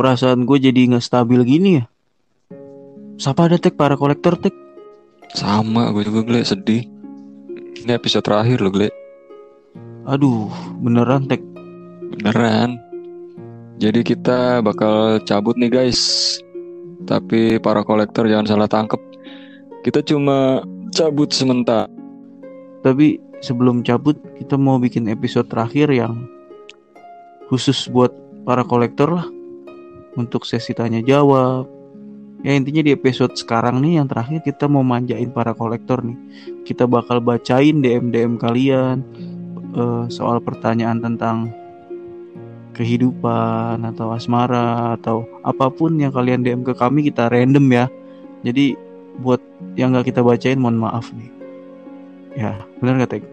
perasaan gue jadi nggak stabil gini ya? Siapa ada tek para kolektor tek? Sama gue juga Gle sedih. Ini episode terakhir loh Gle. Aduh, beneran tek. Beneran. Jadi kita bakal cabut nih guys. Tapi para kolektor jangan salah tangkep. Kita cuma cabut sementara. Tapi sebelum cabut kita mau bikin episode terakhir yang khusus buat para kolektor lah untuk sesi tanya jawab. Ya intinya di episode sekarang nih yang terakhir kita mau manjain para kolektor nih. Kita bakal bacain DM DM kalian uh, soal pertanyaan tentang kehidupan atau asmara atau apa pun yang kalian DM ke kami kita random ya. Jadi buat yang nggak kita bacain mohon maaf nih. Ya benar nggak Tek?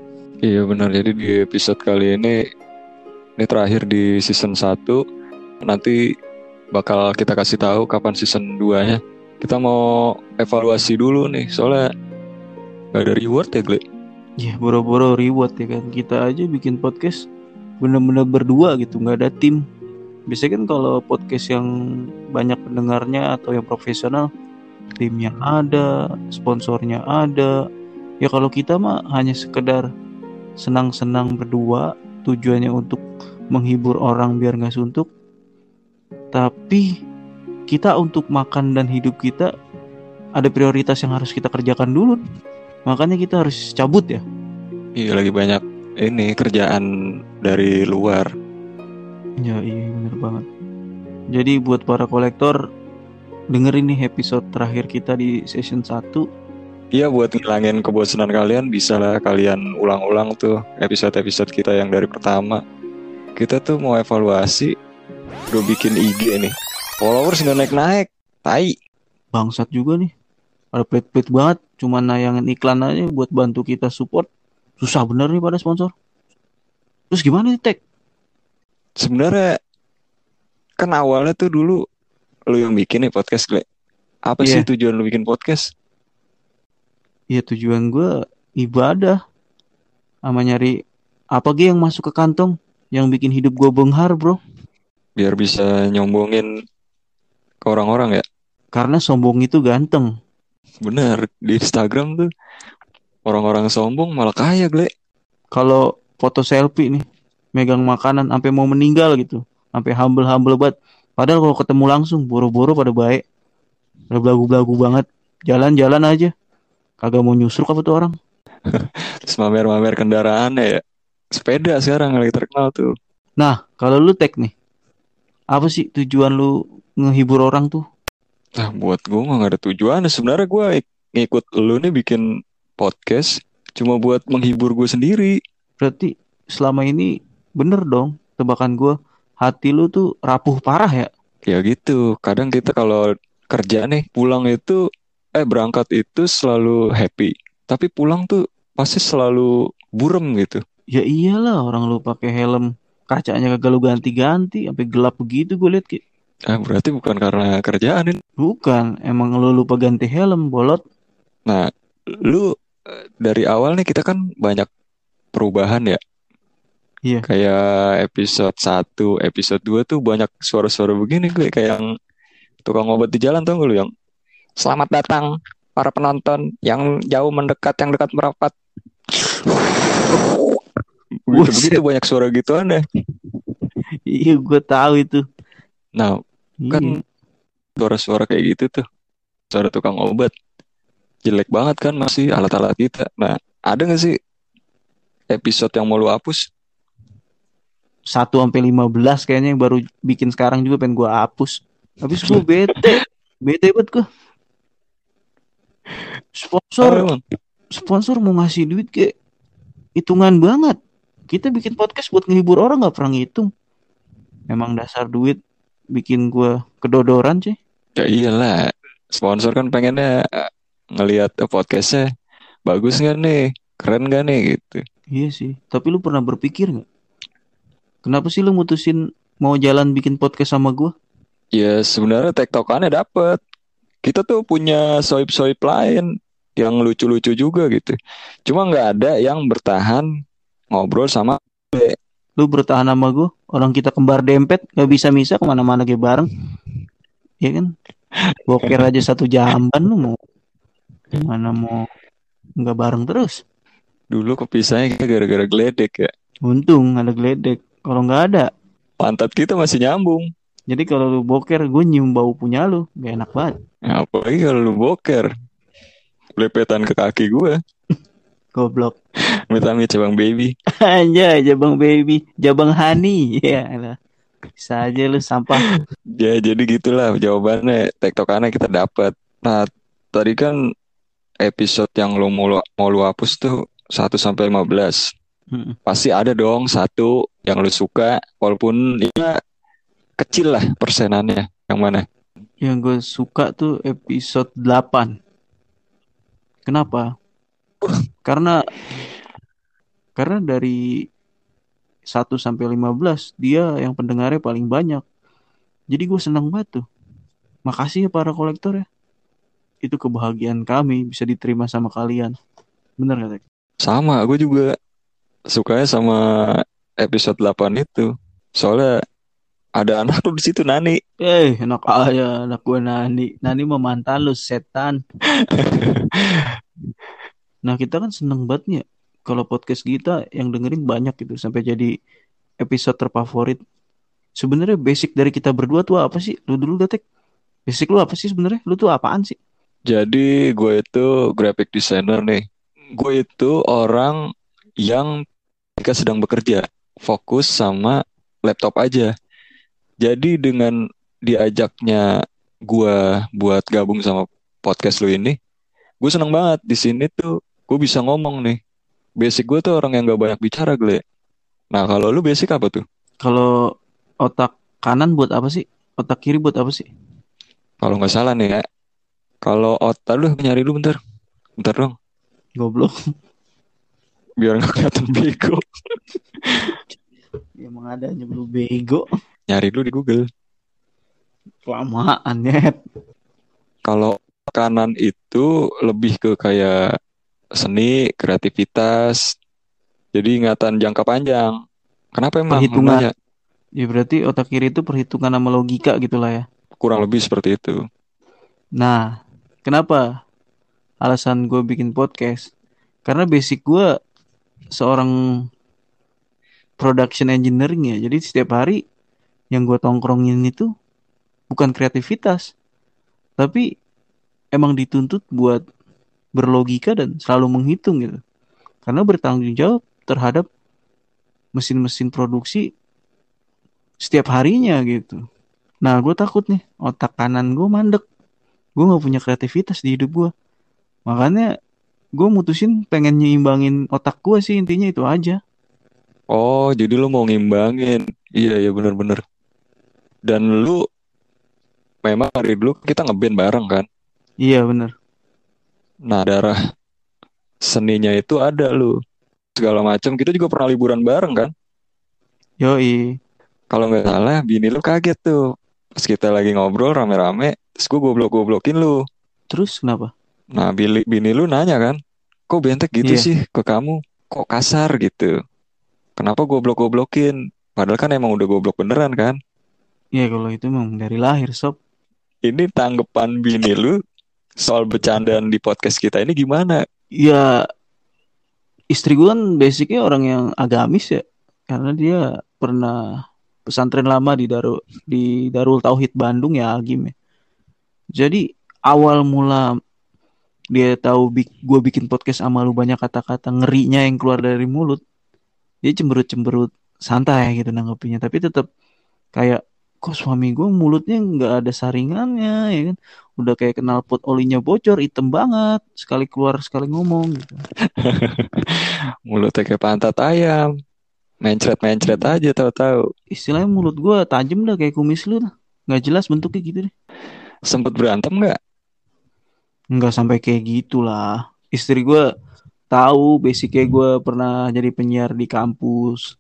Iya benar. Jadi di episode kali ini ini terakhir di season 1 nanti bakal kita kasih tahu kapan season 2 nya kita mau evaluasi dulu nih soalnya gak ada reward ya Gle? Ya boro-boro reward ya kan. Kita aja bikin podcast bener-bener berdua gitu nggak ada tim. Biasanya kan kalau podcast yang banyak pendengarnya atau yang profesional timnya ada sponsornya ada. Ya kalau kita mah hanya sekedar senang-senang berdua tujuannya untuk menghibur orang biar nggak suntuk tapi kita untuk makan dan hidup kita ada prioritas yang harus kita kerjakan dulu. Makanya kita harus cabut ya. Iya lagi banyak ini kerjaan dari luar. Ya iya bener banget. Jadi buat para kolektor dengerin nih episode terakhir kita di session 1 Iya buat ngilangin kebosanan kalian bisa lah kalian ulang-ulang tuh episode-episode kita yang dari pertama. Kita tuh mau evaluasi Udah bikin IG nih. Followers nggak naik-naik. Tai. Bangsat juga nih. Ada plit-plit banget. Cuma nayangin iklan aja buat bantu kita support. Susah bener nih pada sponsor. Terus gimana nih Tek? Sebenarnya Kan awalnya tuh dulu Lu yang bikin nih podcast Gle. Apa yeah. sih iya. tujuan lu bikin podcast? Iya tujuan gue ibadah. Sama nyari apa ge yang masuk ke kantong? Yang bikin hidup gue benghar bro biar bisa nyombongin ke orang-orang ya. Karena sombong itu ganteng. Bener di Instagram tuh. Orang-orang sombong malah kaya gle. Kalau foto selfie nih megang makanan sampai mau meninggal gitu. Sampai humble humble banget. Padahal kalau ketemu langsung boro-boro pada baik. Belagu-belagu banget. Jalan-jalan aja. Kagak mau nyusruk apa tuh orang. Terus mamer-mamer kendaraan ya. Sepeda sekarang lagi terkenal tuh. Nah kalau lu tek nih apa sih tujuan lu ngehibur orang tuh? Nah buat gue gak ada tujuan. Sebenarnya gue ngikut lu nih bikin podcast cuma buat menghibur gue sendiri. Berarti selama ini bener dong tebakan gue hati lu tuh rapuh parah ya? Ya gitu. Kadang kita kalau kerja nih pulang itu eh berangkat itu selalu happy. Tapi pulang tuh pasti selalu burem gitu. Ya iyalah orang lu pakai helm kacanya kagak lu ganti-ganti sampai gelap begitu gue liat ki. Ah berarti bukan karena kerjaan ini. Bukan emang lu lupa ganti helm bolot. Nah lu eh, dari awal nih kita kan banyak perubahan ya. Iya. Kayak episode 1, episode 2 tuh banyak suara-suara begini gue kayak yang tukang obat di jalan tuh lu yang selamat datang para penonton yang jauh mendekat, yang dekat merapat. Begitu begitu banyak suara gitu aneh iya gue tahu itu. Nah kan suara-suara kayak gitu tuh. Suara tukang obat. Jelek banget kan masih alat-alat kita. Nah ada gak sih episode yang mau lu hapus? Satu sampai lima belas kayaknya yang baru bikin sekarang juga pengen gue hapus. Habis gue bete. Bete banget gue sponsor. Sponsor mau ngasih duit kayak hitungan banget kita bikin podcast buat ngehibur orang nggak pernah ngitung. Emang dasar duit bikin gue kedodoran sih ya iyalah sponsor kan pengennya eh, ngelihat podcastnya bagus nggak nih keren gak nih gitu. Iya sih tapi lu pernah berpikir nggak? Kenapa sih lu mutusin mau jalan bikin podcast sama gue ya sebenarnya tektokannya dapet. Kita tuh punya soip soip lain yang lucu-lucu juga gitu. Cuma nggak ada yang bertahan ngobrol sama lu bertahan sama gue orang kita kembar dempet gak bisa bisa ke mana-mana kayak bareng ya kan boker aja satu jamban lu mau mana mau nggak bareng terus Dulu kepisahnya kita gara-gara geledek ya. untung ada geledek kalau nggak ada Pantat kita masih nyambung. jadi kalau lu boker gue nyium bau punya lu gak enak banget Ya, apalagi kalau lu boker. Lepetan ke kaki gue. Goblok Amit-amit bang baby. aja jabang baby jabang honey ya elah. bisa aja lu sampah Ya jadi gitulah jawabannya. Tektokannya kita dapat. Nah tadi kan episode yang lo mau, lu- mau lu hapus tuh 1 sampai 15. Mm. Pasti ada dong satu yang lu suka. Walaupun ya kecil lah persenannya. Yang mana? yang gue suka tuh episode 8 kenapa karena karena dari 1 sampai 15 dia yang pendengarnya paling banyak jadi gue senang banget tuh makasih ya para kolektor ya itu kebahagiaan kami bisa diterima sama kalian bener gak Tek? Sama, gue juga sukanya sama episode 8 itu. Soalnya ada anak lu di situ Nani. eh enak aja anak gue Nani Nani mau mantan lu setan Nah kita kan seneng banget nih kalau podcast kita yang dengerin banyak gitu sampai jadi episode terfavorit. Sebenarnya basic dari kita berdua tuh apa sih? Lu dulu Datek. Basic lu apa sih sebenarnya? Lu tuh apaan sih? Jadi gue itu graphic designer nih. Gue itu orang yang ketika sedang bekerja fokus sama laptop aja. Jadi dengan diajaknya gue buat gabung sama podcast lu ini, gue seneng banget di sini tuh gue bisa ngomong nih. Basic gue tuh orang yang gak banyak bicara, Gle. Nah, kalau lu basic apa tuh? Kalau otak kanan buat apa sih? Otak kiri buat apa sih? Kalau nggak salah nih ya. Kalau otak lu nyari lu bentar. Bentar dong. Goblok. Biar nggak kelihatan bego. Emang ada aja lu bego. Nyari dulu di Google. Kelamaan net. Kalau kanan itu lebih ke kayak seni, kreativitas. Jadi ingatan jangka panjang. Kenapa emang? Perhitungan. Nanya? Ya berarti otak kiri itu perhitungan sama logika gitu lah ya. Kurang lebih seperti itu. Nah, kenapa alasan gue bikin podcast? Karena basic gue seorang production engineering ya. Jadi setiap hari yang gue tongkrongin itu bukan kreativitas, tapi emang dituntut buat berlogika dan selalu menghitung gitu. Karena bertanggung jawab terhadap mesin-mesin produksi setiap harinya gitu. Nah, gue takut nih otak kanan gue mandek gue nggak punya kreativitas di hidup gue makanya gue mutusin pengen nyimbangin otak gue sih intinya itu aja Oh, jadi lu mau ngimbangin. Iya, iya bener-bener. Dan lu memang dari dulu kita ngeband bareng kan? Iya bener Nah, darah seninya itu ada lu. Segala macam. Kita juga pernah liburan bareng kan? yoi Kalau nggak salah, bini lu kaget tuh. Pas kita lagi ngobrol rame-rame, terus gue goblok-goblokin lu. terus kenapa Nah, bini, bini lu nanya kan, kok bentek gitu Iya. sih ke kamu? Kok kasar gitu? Kenapa goblok-goblokin? Padahal kan emang udah goblok beneran kan? ya kalau itu memang dari lahir sob Ini tanggapan bini lu soal bercandaan di podcast kita ini gimana? ya istri gue kan basicnya orang yang agamis ya. Karena dia pernah pesantren lama di Darul di Darul Tauhid Bandung ya Agim ya. Jadi awal mula dia tahu gue bikin podcast sama lu banyak kata-kata ngerinya yang keluar dari mulut dia cemberut-cemberut santai gitu nanggepinnya. Tapi tetap kayak kok suami gue mulutnya nggak ada saringannya ya kan udah kayak kenal pot olinya bocor hitam banget sekali keluar sekali ngomong gitu Mulutnya kayak pantat ayam. Mencret-mencret aja tahu-tahu. istilahnya mulut gue tajam dah kayak kumis lu lah nggak jelas bentuknya gitu deh Sempet berantem nggak? nggak sampai kayak gitulah istri gue tahu basicnya gue pernah jadi penyiar di kampus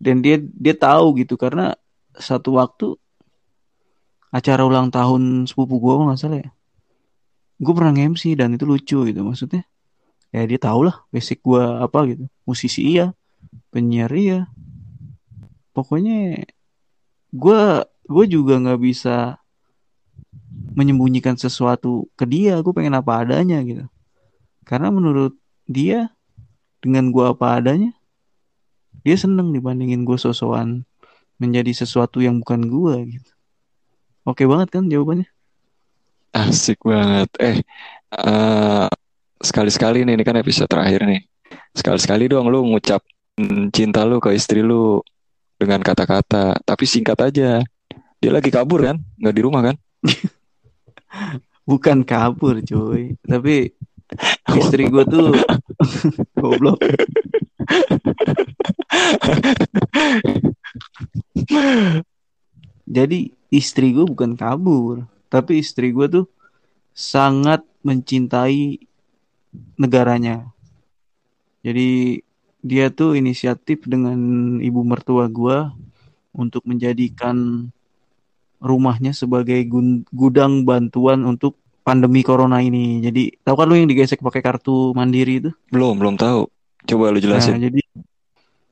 dan dia dia tahu gitu karena satu waktu acara ulang tahun sepupu gue nggak salah ya. Gue pernah nge-MC dan itu lucu gitu maksudnya. Ya dia tahu lah basic gue apa gitu. Musisi iya penyiar iya. Pokoknya gue gue juga nggak bisa menyembunyikan sesuatu ke dia. Gue pengen apa adanya gitu. Karena menurut dia dengan gue apa adanya dia seneng dibandingin gue sosokan menjadi sesuatu yang bukan gue gitu oke banget kan jawabannya Asik banget. Eh, uh, sekali-sekali nih, ini kan episode terakhir nih. Sekali-sekali dong lu ngucap cinta lu ke istri lu dengan kata-kata, tapi singkat aja. Dia lagi kabur kan? Nggak di rumah kan? Bukan kabur cuy, tapi istri gue tuh goblok. Jadi istri gue bukan kabur, tapi istri gue tuh sangat mencintai negaranya. Jadi dia tuh inisiatif dengan ibu mertua gue untuk menjadikan rumahnya sebagai gudang bantuan untuk pandemi corona ini. Jadi tahu kan lu yang digesek pakai kartu mandiri itu? Belum, belum tahu. Coba lu jelasin. Nah, jadi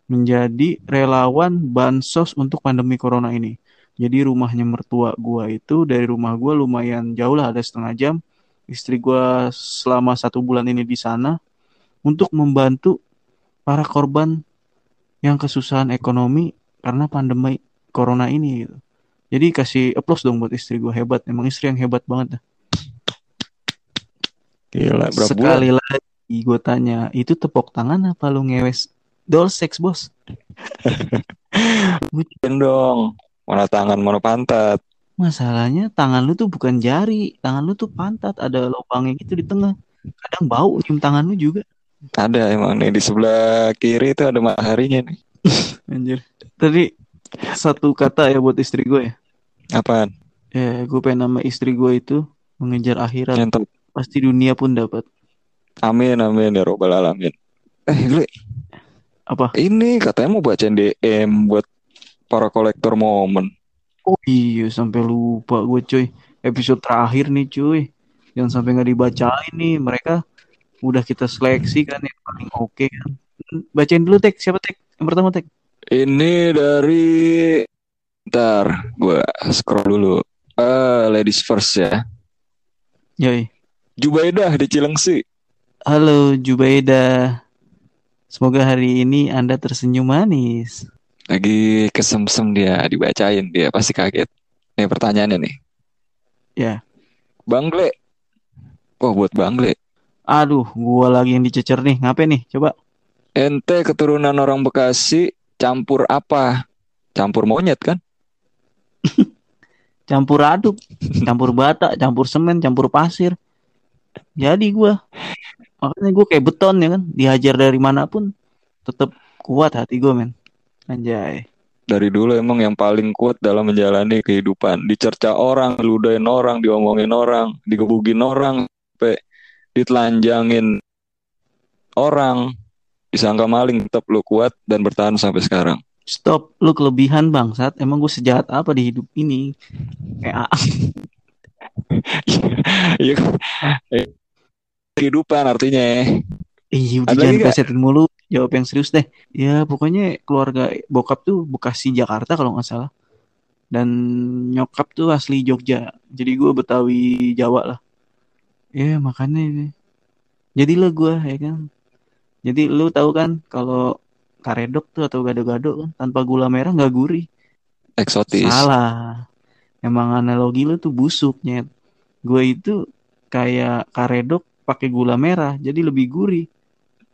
menjadi relawan bansos untuk pandemi corona ini. Jadi rumahnya mertua gua itu dari rumah gua lumayan jauh lah ada setengah jam. Istri gua selama satu bulan ini di sana untuk membantu para korban yang kesusahan ekonomi karena pandemi corona ini gitu. Jadi kasih applause dong buat istri gue hebat. Emang istri yang hebat banget. Gila, berapa Sekali bulan? lagi gue tanya, itu tepuk tangan apa lu ngewes? Doll sex bos. Bukan dong. Mana tangan, mana pantat. Masalahnya tangan lu tuh bukan jari, tangan lu tuh pantat, ada lubangnya gitu di tengah. Kadang bau nyium tangan lu juga. Ada emang nih di sebelah kiri itu ada mataharinya nih. Anjir. Tadi satu kata ya buat istri gue ya. Apaan? Ya, gue pengen nama istri gue itu mengejar akhirat. Nyentuh. Pasti dunia pun dapat. Amin amin ya robbal alamin. Eh, gue apa? Ini katanya mau bacain DM buat para kolektor momen. Oh iya sampai lupa gue cuy. Episode terakhir nih cuy. Jangan sampai nggak dibacain nih. Mereka udah kita seleksi kan yang paling oke okay, kan. Bacain dulu tek. Siapa tek? Yang pertama tek. Ini dari Ntar gue scroll dulu. Uh, ladies first ya. Yoi. Jubaidah di Cilengsi. Halo Jubaidah. Semoga hari ini Anda tersenyum manis. Lagi kesemsem dia dibacain dia pasti kaget. Nih pertanyaannya nih. Ya. Bangle. Oh buat Bangle. Aduh, gua lagi yang dicecer nih. Ngapain nih? Coba. Ente keturunan orang Bekasi campur apa? Campur monyet kan? campur aduk, campur bata, campur semen, campur pasir. Jadi gua makanya gue kayak beton ya kan, dihajar dari mana pun tetap kuat hati gue men. Anjay. Dari dulu emang yang paling kuat dalam menjalani kehidupan. Dicerca orang, ludahin orang, diomongin orang, digebugin orang, sampai ditelanjangin orang, disangka maling, tetap lu kuat dan bertahan sampai sekarang. Stop, lu kelebihan bangsat. Emang gue sejahat apa di hidup ini? Kayak Iya, kehidupan artinya. Iya, udah jangan kasetin mulu. Jawab yang serius deh. Ya pokoknya keluarga bokap tuh Bekasi Jakarta kalau nggak salah. Dan nyokap tuh asli Jogja. Jadi gue Betawi Jawa lah. Ya makanya ini. Jadilah gue ya kan? Jadi lu tahu kan kalau karedok tuh atau gado-gado kan tanpa gula merah nggak gurih. Eksotis. Salah. Emang analogi lu tuh busuknya gue itu kayak karedok pakai gula merah jadi lebih gurih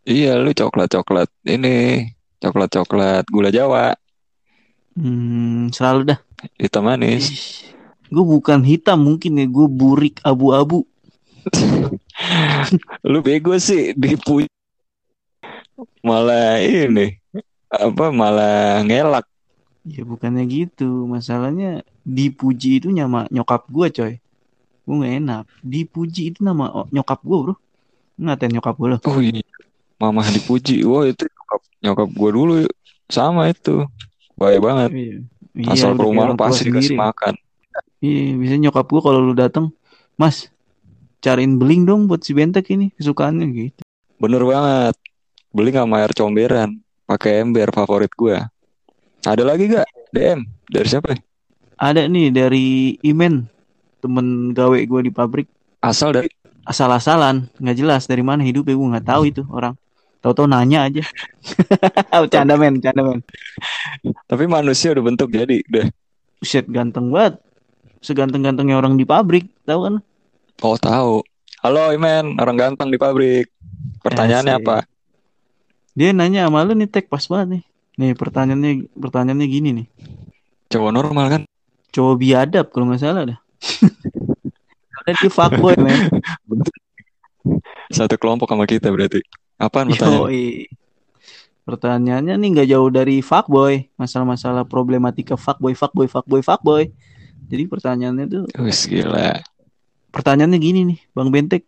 Iya, lu coklat-coklat ini, coklat-coklat gula Jawa. Hmm, selalu dah. Hitam manis. Gue bukan hitam mungkin ya, gue burik abu-abu. lu bego sih dipuji. Malah ini apa malah ngelak. Ya bukannya gitu, masalahnya dipuji itu nama nyokap gue coy. Gue gak enak. Dipuji itu nama nyokap gue bro. Ngatain nyokap gue loh. Oh iya. Mama dipuji. Wah itu nyokap, nyokap gue dulu sama itu. Baik banget. Iya. iya asal ke rumah pasti dikasih makan. Iya bisa nyokap gue kalau lu dateng mas cariin beling dong buat si bentek ini kesukaannya gitu. Bener banget. Beling sama air comberan. Pakai ember favorit gue Ada lagi gak DM dari siapa? Ada nih dari Imen, temen gawe gue di pabrik. Asal dari Asal-asalan, nggak jelas dari mana hidupnya gue nggak tahu itu orang. Tahu-tahu nanya aja. Canda men, canda men. tapi manusia udah bentuk jadi udah. Buset ganteng banget. Seganteng-gantengnya orang di pabrik, tahu kan? Oh tahu. Halo Imen, orang ganteng di pabrik. Pertanyaannya Asik. apa? Dia nanya sama lu nih tag pas banget nih. Nih pertanyaannya pertanyaannya gini nih. Cowok normal kan? Cowok biadab kalau nggak salah dah. Karena dia fuckboy men. Satu kelompok sama kita berarti. Apaan pertanyaan? Yoi. Pertanyaannya nih nggak jauh dari fuckboy, masalah-masalah problematika fuckboy, fuckboy, fuckboy, fuckboy. Jadi pertanyaannya tuh, Wis gila. pertanyaannya gini nih, Bang Bentek.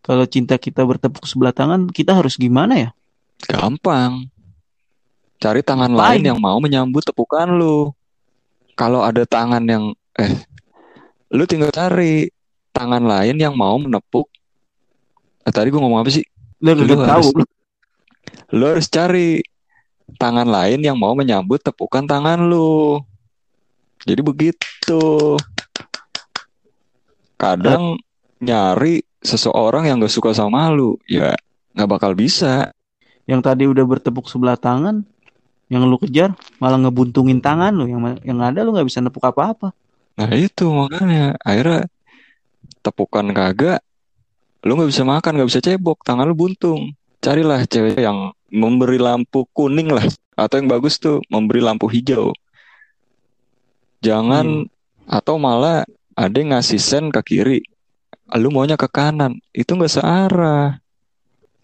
Kalau cinta kita bertepuk sebelah tangan, kita harus gimana ya? Gampang. Cari tangan Ngapain? lain yang mau menyambut tepukan lu. Kalau ada tangan yang eh lu tinggal cari tangan lain yang mau menepuk. Eh, tadi gua ngomong apa sih? Lu Lu udah tahu. harus- Lu harus cari tangan lain yang mau menyambut tepukan tangan lu. Jadi begitu. Kadang nyari seseorang yang gak suka sama lu, ya nggak bakal bisa. Yang tadi udah bertepuk sebelah tangan, yang lu kejar malah ngebuntungin tangan lu, yang yang ada lu nggak bisa nepuk apa-apa. Nah itu makanya akhirnya tepukan kagak, lu nggak bisa makan, nggak bisa cebok, tangan lu buntung. Carilah cewek yang memberi lampu kuning lah, atau yang bagus tuh memberi lampu hijau. Jangan atau malah ada yang ngasih sen ke kiri, lu maunya ke kanan, itu nggak searah.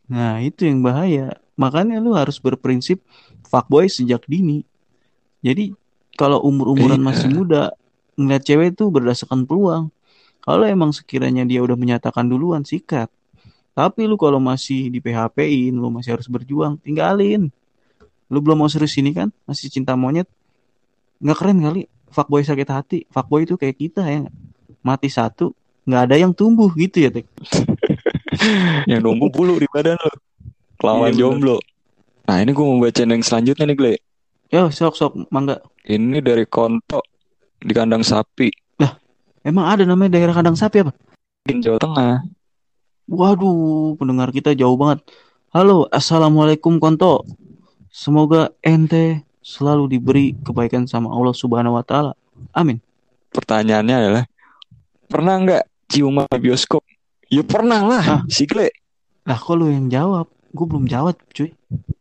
Nah, itu yang bahaya. Makanya lu harus berprinsip fuckboy sejak dini. Jadi kalau umur-umuran Iya. masih muda, ngeliat cewek itu berdasarkan peluang. Kalau emang sekiranya dia udah menyatakan duluan, sikat. Tapi lu kalau masih di PHP-in, lu masih harus berjuang, tinggalin. Lu belum mau serius ini kan, masih cinta monyet. Nggak keren kali, fuckboy sakit hati. Fuckboy itu kayak kita ya. Mati satu, nggak ada yang tumbuh gitu ya, Tek. Yang numbuh bulu di badan lu. Kelawan Iya, bener. jomblo. Nah ini gue mau bacain yang selanjutnya nih Gle. Yo, sok-sok, mangga. Ini dari konto di kandang sapi Emang ada namanya daerah kandang sapi apa? di Jawa Tengah. Waduh, pendengar kita jauh banget. Halo, assalamualaikum Konto. Semoga ente selalu diberi kebaikan sama Allah Subhanahu wa Ta'ala. Amin. Pertanyaannya adalah pernah nggak ciuman bioskop? Ya pernah lah, Ah. si Gle. Lah, kok lu yang jawab? Gue belum jawab, cuy.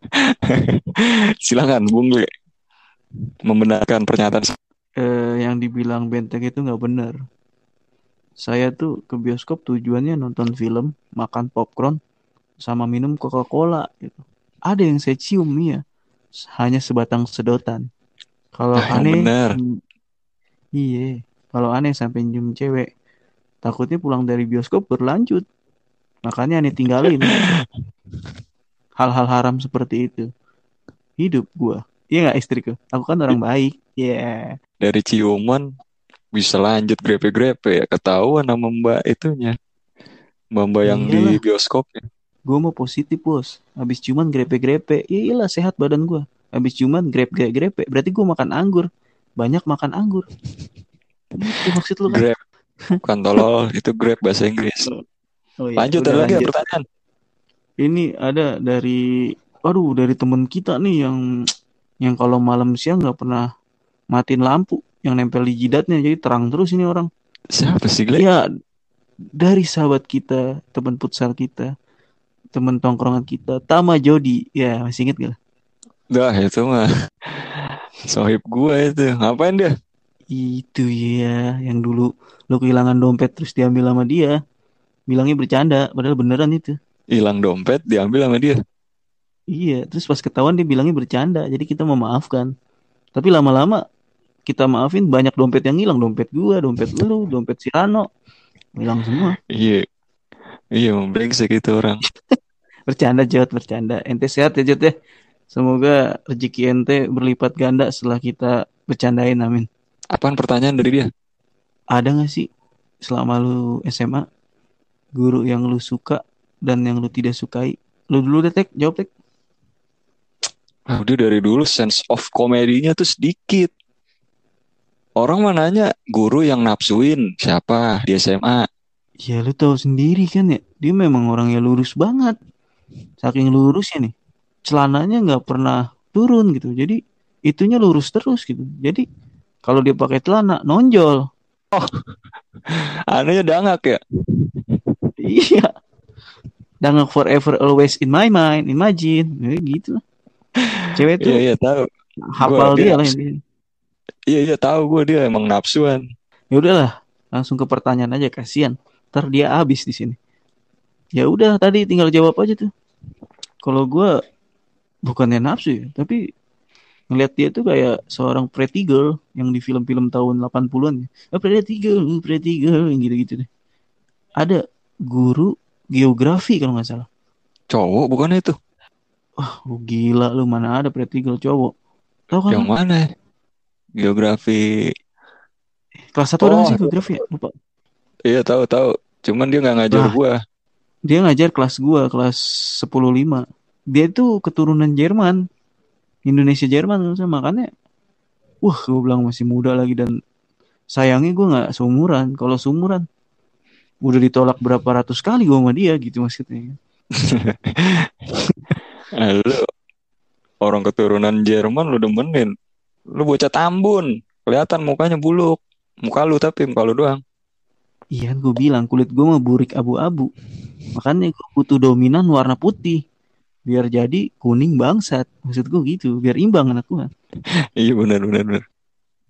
Silakan Bung Gle membenarkan pernyataan Eh, yang dibilang benteng itu nggak benar. Saya tuh ke bioskop tujuannya nonton film, makan popcorn, sama minum Coca-Cola. Gitu. Ada yang saya cium nih ya, hanya sebatang sedotan. Kalau Ah, yang aneh, benar. mm, iya. Kalau aneh sampai nyium cewek, takutnya pulang dari bioskop berlanjut. Makanya aneh tinggalin. Hal-hal haram seperti itu. Hidup gua. Iya nggak istriku? Aku kan orang baik. Iya. dari ciuman bisa lanjut grepe-grepe ya ketahuan sama mbak itunya mbak-mbak yang di bioskop ya. Gue mau positif bos. Habis ciuman grepe-grepe. Ya iyalah sehat badan gue. Habis ciuman grepe-grepe. Berarti gue makan anggur. Banyak makan anggur. Itu maksud lu kan? Grab bukan tolol itu grab bahasa Inggris Oh, iya. lanjut ada lagi lanjut. pertanyaan Ini ada dari, aduh dari temen kita nih yang yang kalau malam siang nggak pernah matiin lampu, yang nempel di jidatnya jadi terang terus ini orang. siapa sih Gle? Iya, dari sahabat kita, teman futsal kita, teman tongkrongan kita, Tama Jody. Ya masih inget gak? Dah itu mah sohib gue itu ngapain dia Itu ya, yang dulu lu kehilangan dompet terus diambil sama dia. Bilangnya bercanda, padahal beneran itu. hilang dompet diambil sama dia Iya, terus pas ketahuan dia bilangnya bercanda, jadi kita memaafkan. Tapi lama-lama kita maafin banyak dompet yang hilang, dompet gua, dompet lu, dompet si Rano, hilang semua. iya iya brengsek itu orang Bercanda Jod, bercanda. Ente sehat ya Jod ya. Semoga rezeki ente berlipat ganda setelah kita bercandain, amin. apaan pertanyaan dari dia Ada gak sih selama lu SMA guru yang lu suka dan yang lu tidak sukai? Lu dulu deh Tek, jawab Tek. Ah, dia dari dulu sense of komedinya tuh sedikit. Orang mananya guru yang napsuin siapa di SMA. Ya lu tahu sendiri kan ya, dia memang orang yang lurus banget. Saking lurusnya nih, celananya nggak pernah turun gitu. Jadi itunya lurus terus gitu. Jadi kalau dia pakai celana nonjol. Anehnya dangak ya. Iya. Dangak forever always in my mind, imagine. Ya, gitu lah. Cewek tuh Iya iya tahu. hafal Gua- dia dia lah nafsu. ini. Iya iya tahu gue dia emang nafsuan. Ya udahlah, langsung ke pertanyaan aja kasihan. Ntar dia habis di sini. Ya udah tadi tinggal jawab aja tuh. Kalau gua bukannya nafsu ya, tapi ngeliat dia tuh kayak seorang pretty girl yang di film-film tahun 80-an. Oh, pretty girl, pretty girl, yang gitu-gitu deh. Ada guru geografi kalau nggak salah. Cowok bukan itu? Wah, lu gila lu mana ada girl cowok. Tahu kan? Yang mana? Geografi. Kelas satu ada Oh. sih geografi ya? Lupa. Iya tahu tahu. Cuman dia nggak ngajar Ah. gua. Dia ngajar kelas gua, kelas 10-5. Dia tuh keturunan Jerman. Indonesia Jerman makanya wah gue bilang masih muda lagi dan sayangnya gue nggak seumuran kalau seumuran udah ditolak berapa ratus kali gue sama dia gitu maksudnya Eh, lu orang keturunan Jerman lu demenin. Lu bocah Tambun. Kelihatan mukanya buluk. Muka lu tapi muka lu doang. iya gue bilang kulit gue mah burik abu-abu makanya gue butuh dominan warna putih biar jadi kuning bangsat maksud gue gitu biar imbang anak gue Iya benar benar benar.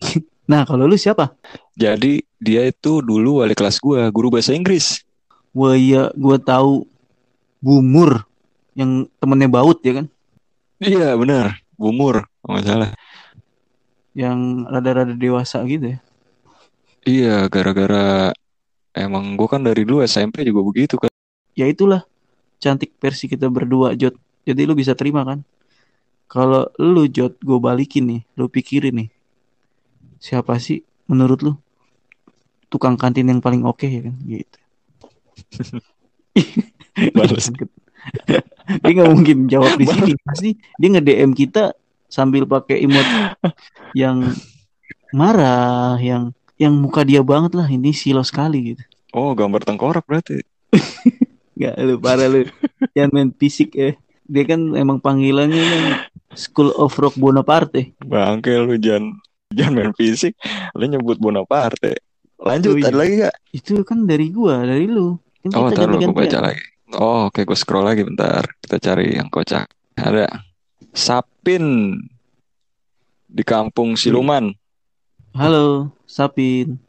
nah kalau lu siapa Jadi dia itu dulu wali kelas gua, guru bahasa Inggris. wah iya gue tahu Bumur yang temennya Baut ya kan? Iya benar, Bumur, kalau nggak salah. yang rada-rada dewasa gitu ya? Iya, gara-gara emang gua kan dari dulu SMP juga begitu kan. ya itulah. Cantik versi kita berdua Jot. Jadi lu bisa terima kan? Kalau lu Jot gue balikin nih. Lu pikirin nih. Siapa sih menurut lu tukang kantin yang paling oke ya kan? Gitu. Balas. Dia nggak mungkin jawab di sini pasti dia nge DM kita sambil pakai emot yang marah yang yang muka dia banget lah ini silo sekali gitu Oh, gambar tengkorak berarti. Gak lu parah lu Jangan main fisik ya Dia kan emang panggilannya kan School of Rock Bonaparte Bangke lu jangan jangan main fisik. Lu nyebut Bonaparte. Lanjut, Oh, iya. ada lagi gak? Itu kan dari gua Dari lu kan Oh, kita ntar lu baca lagi. Oh, oke, gue scroll lagi bentar. Kita cari yang kocak. Ada Sapin di kampung Siluman. Halo Sapin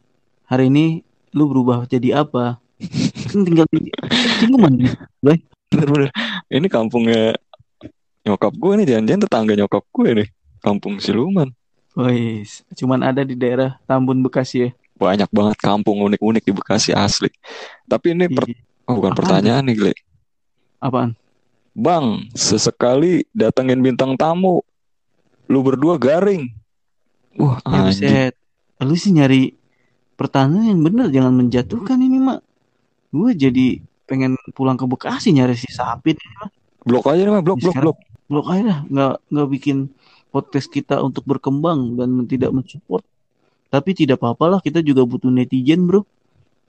Hari ini Lu berubah jadi apa Kan tinggal di Ciluman Bener-bener. Ini kampungnya nyokap gue nih, jangan-jangan tetangga nyokap gue nih. Kampung Siluman. Wais Cuman ada di daerah Tambun Bekasi ya Banyak banget kampung unik-unik di Bekasi asli. Tapi ini per- Ih, oh, bukan Apaan pertanyaan nih, Gle. Apaan Bang, sesekali datengin bintang tamu. Lu berdua garing. Wah, Ya anjing. buset Lu sih nyari Pertanyaan yang bener Jangan menjatuhkan ini mak Gue jadi pengen pulang ke Bekasi nyari si Sapin Blok aja nih, mah. blok, blok, blok. blok aja dah nggak nggak bikin podcast kita untuk berkembang dan tidak mensupport tapi tidak apa-apa lah kita juga butuh netizen bro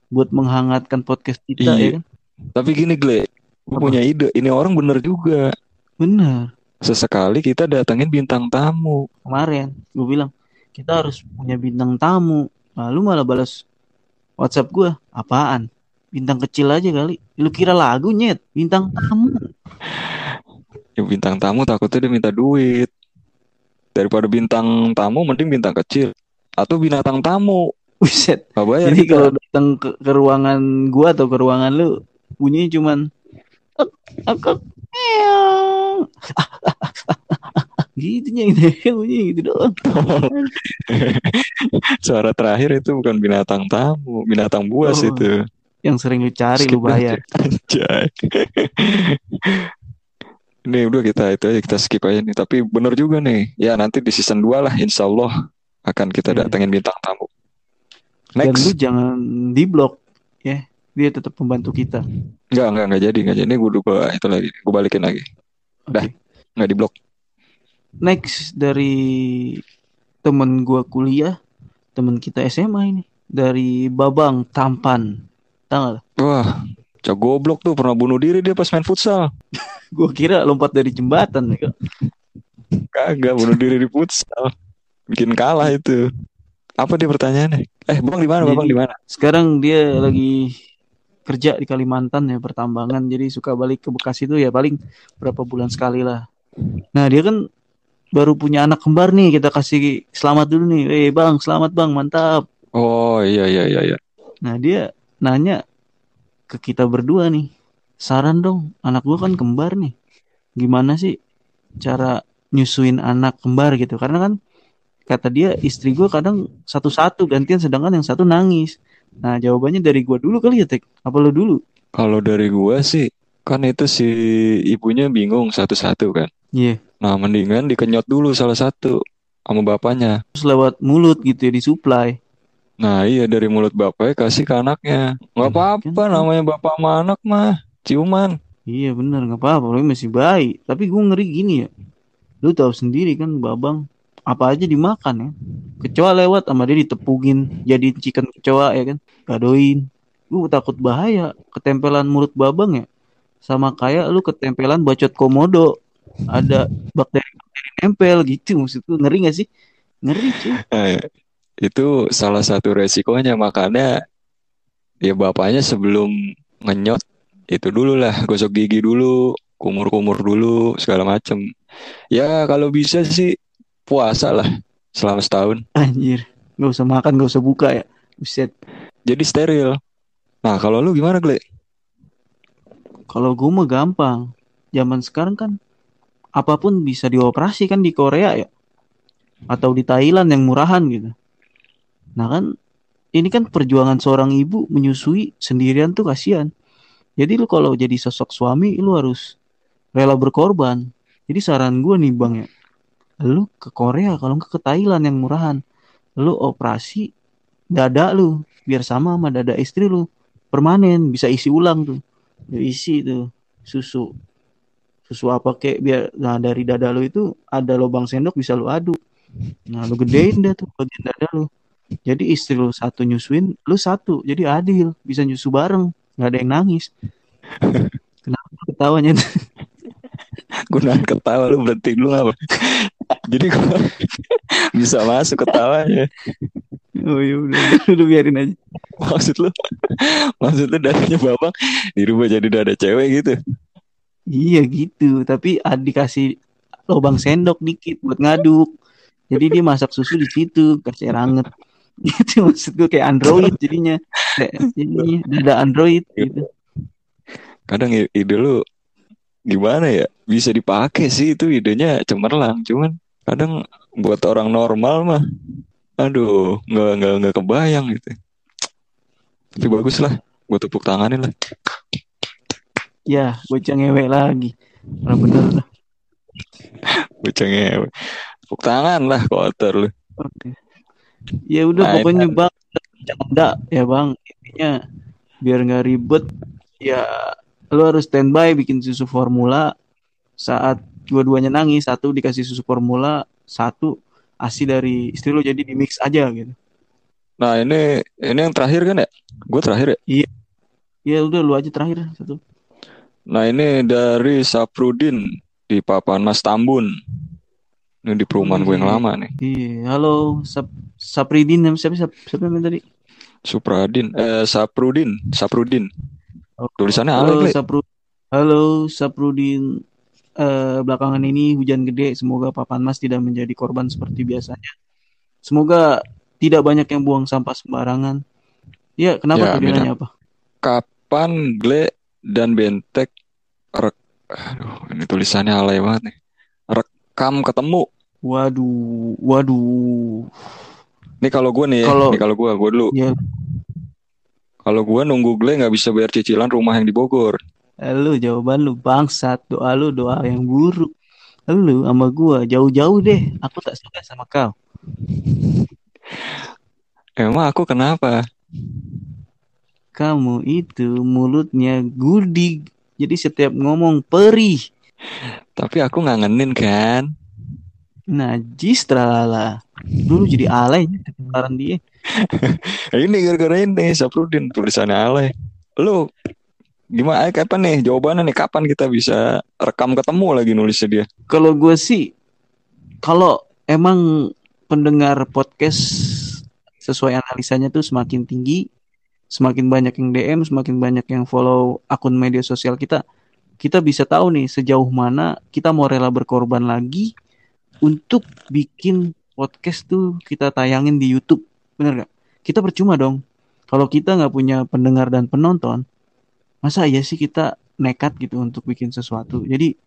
buat menghangatkan podcast kita Iya. ya kan Tapi gini, Gle. Gue punya ide. Ini orang bener juga. bener Sesekali kita datengin bintang tamu. kemarin gue bilang kita harus punya bintang tamu lalu malah balas WhatsApp gue apaan bintang kecil aja kali lu kira lagu nyet bintang tamu Ya, bintang tamu takutnya dia minta duit. Daripada bintang tamu, mending bintang kecil. Atau binatang tamu. Buset bayar Jadi kalau datang ke, ke ruangan gua atau ke ruangan lu bunyinya cuman "Ek, ek, ek, meong." gitu nya gitu bunyinya gitu doang. Suara terakhir itu bukan binatang tamu, binatang buas Oh. itu. Yang sering lu cari Skip lu bayar. Ini udah kita itu aja kita skip aja nih. Tapi bener juga nih. Ya nanti di season 2 lah insya Allah akan kita Iya. datengin bintang tamu. Dan lu Next. jangan di blok ya. Dia tetap membantu kita. Enggak, enggak, enggak jadi, enggak jadi. Ini gue lupa itu lagi. Gue balikin lagi. Oke. Dah. Enggak di blok. next dari temen gua kuliah, temen kita SMA ini dari Babang Tampan. Tahu gak? Wah, cak goblok tuh pernah bunuh diri dia pas main futsal. Gua kira lompat dari jembatan ya. Kagak bunuh diri di futsal. Bikin kalah itu. Apa dia pertanyaannya? Eh, Bang di mana? Bang di mana? Sekarang dia lagi kerja di Kalimantan ya pertambangan jadi suka balik ke Bekasi itu ya paling berapa bulan sekali lah. Nah dia kan baru punya anak kembar nih kita kasih selamat dulu nih. Eh bang selamat bang mantap. Oh, iya iya iya iya. Nah dia nanya ke kita berdua nih saran dong anak gua kan kembar nih gimana sih cara nyusuin anak kembar gitu karena kan kata dia istri gua kadang satu-satu gantian sedangkan yang satu nangis. Nah jawabannya dari gua dulu kali ya Tek. Apa lo dulu? Kalau dari gua sih kan itu si ibunya bingung satu-satu kan. Iya. Nah, mendingan dikenyot dulu salah satu sama bapaknya. Terus lewat mulut gitu ya disuplai. Nah, iya dari mulut bapaknya kasih ke anaknya. Nggak apa-apa kan- namanya bapak sama anak mah. Ciuman. Iya bener nggak apa-apa, masih bayi. Tapi gue ngeri gini ya. Lu tahu sendiri kan babang apa aja dimakan ya. Kecoa lewat sama dia ditepungin jadi chicken kecoa ya kan. Gadoin. Gue takut bahaya ketempelan mulut babang ya. Sama kayak lu ketempelan bacot komodo. Ada bakteri-bakteri nempel gitu maksud gue ngeri gak sih? Ngeri cuy. Nah, itu salah satu resikonya makanya ya bapaknya sebelum ngenyot itu dulu lah gosok gigi dulu kumur-kumur dulu segala macem ya kalau bisa sih puasa lah selama setahun Anjir. Gak usah makan, gak usah buka ya. Buset. jadi steril nah kalau lu gimana Gle? Kalau gue mah gampang. Zaman sekarang kan apa pun bisa dioperasi kan di Korea ya. Atau di Thailand yang murahan gitu. Nah kan ini kan perjuangan seorang ibu menyusui sendirian tuh kasihan. Jadi lu kalau jadi sosok suami lu harus rela berkorban. Jadi saran gue nih bang ya. Lu ke Korea kalau enggak ke Thailand yang murahan. Lu operasi dada lu biar sama sama dada istri lu. Permanen bisa isi ulang tuh. Dia isi tuh susu. Susu apa kek biar nah dari dada lu itu ada lubang sendok bisa lu aduk nah lu gedein dah tuh bagian dada lu. Jadi istri lu satu nyusuin lu satu. Jadi adil bisa nyusu bareng. Nggak ada yang nangis. Kenapa ketawanya Gunakan ketawa lu berhenti dulu apa jadi gua bisa masuk ketawanya oh ya udah lu biarin aja. Maksud lu? Maksud lu dadanya babang dirubah jadi dada cewek gitu? Iya gitu. Tapi ah, dikasih lubang sendok dikit buat ngaduk. Jadi dia masak susu di situ kasih air anget itu maksud gue kayak android jadinya. Kayak jadinya dada android gitu. Kadang ide lu gimana ya? Bisa dipakai sih itu idenya cemerlang. Cuman kadang buat orang normal mah aduh nggak nggak nggak kebayang gitu. Tapi bagus lah gue tepuk tanganin lah. Ya bocah ngewek lagi. Orang bener lah. Bocah ngewe tepuk tangan lah kotor lu. Oke. ya udah Nah, pokoknya bang canda ya bang. Intinya biar nggak ribet ya lu harus standby bikin susu formula. Saat dua-duanya nangis satu dikasih susu formula satu asi dari istri lu jadi di mix aja gitu. Nah ini ini yang terakhir kan ya? Gue terakhir ya? Ya udah lu aja terakhir satu. Nah ini dari Saprudin di Papanas Tambun. Ini di perumahan gue yang Wih. lama nih. Iya halo Sap Sapridin siapa siapa, siapa tadi? Supradin eh Saprudin Saprudin. Tulisannya Ale halo Gle. Sapru. Halo Saprudin. Eh, belakangan ini hujan gede. Semoga papan mas tidak menjadi korban seperti biasanya. Semoga tidak banyak yang buang sampah sembarangan. Ya kenapa Ya, tuh nanya apa? Kapan Gle dan Bentek rek aduh ini tulisannya alay banget nih. Rekam ketemu. Waduh waduh. Ini kalau gue nih ya. Kalau- kalau gue gue dulu. Ya kalau gue nunggu Gle nggak bisa bayar cicilan rumah yang di Bogor. Lu jawaban lu bangsat. Doa lu doa yang buruk. Lu sama gua jauh-jauh deh. Aku tak suka sama kau. Emang aku kenapa? Kamu itu mulutnya gudik jadi setiap ngomong perih. Tapi aku ngangenin kan? Najis tralala. Dulu jadi alay sekarang dia. Ini gara-gara ini Saprudin tulisannya alay. Lu gimana eh, kapan nih jawabannya nih kapan kita bisa rekam ketemu lagi nulisnya dia? Kalau gue sih kalau emang pendengar podcast sesuai analisanya tuh semakin tinggi, semakin banyak yang DM, semakin banyak yang follow akun media sosial kita, kita bisa tahu nih sejauh mana kita mau rela berkorban lagi untuk bikin podcast tuh kita tayangin di YouTube. Bener gak? Kita percuma dong. Kalau kita nggak punya pendengar dan penonton, masa iya sih kita nekat gitu untuk bikin sesuatu. Jadi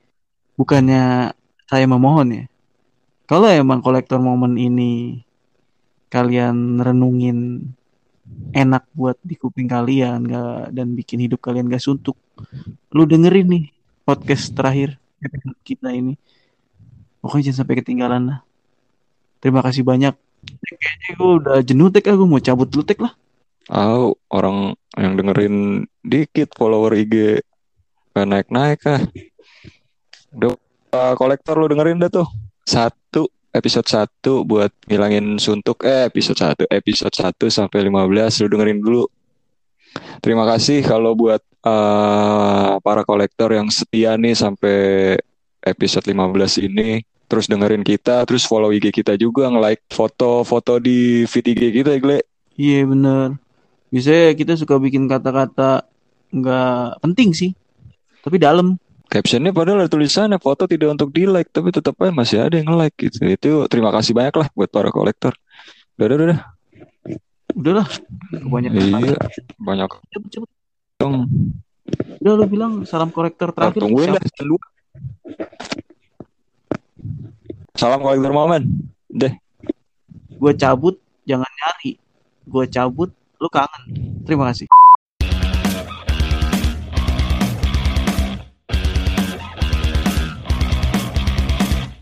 bukannya saya memohon ya. Kalau emang kolektor momen ini kalian renungin enak buat di kuping kalian gak, dan bikin hidup kalian gak suntuk, lu dengerin nih podcast terakhir kita ini Pokoknya jangan sampai ketinggalan lah. Terima kasih banyak. Kayaknya gue udah jenuh tek aku mau cabut dulu tek lah. Oh, orang yang dengerin dikit follower IG gak naik-naik ah. Udah uh, kolektor lo dengerin dah tuh. Satu episode satu buat ngilangin suntuk eh episode satu episode satu sampai 15 lu dengerin dulu. Terima kasih kalau buat uh, para kolektor yang setia nih sampai episode 15 ini terus dengerin kita, terus follow IG kita juga, nge-like foto-foto di feed IG kita, Gle. Iya bener. Bisa kita suka bikin kata-kata nggak penting sih, tapi dalam. Captionnya padahal ada tulisannya foto tidak untuk di like, tapi tetap aja masih ada yang nge-like gitu. Itu terima kasih banyak lah buat para kolektor. Udah, udah, udah. Udah lah. Banyak iya, banyak. Cepet, cepet. Dong. Udah lu bilang salam kolektor terakhir. tungguin dah, Salam kolektor momen. Deh. Gue cabut, jangan nyari. Gue cabut, lu kangen. Terima kasih.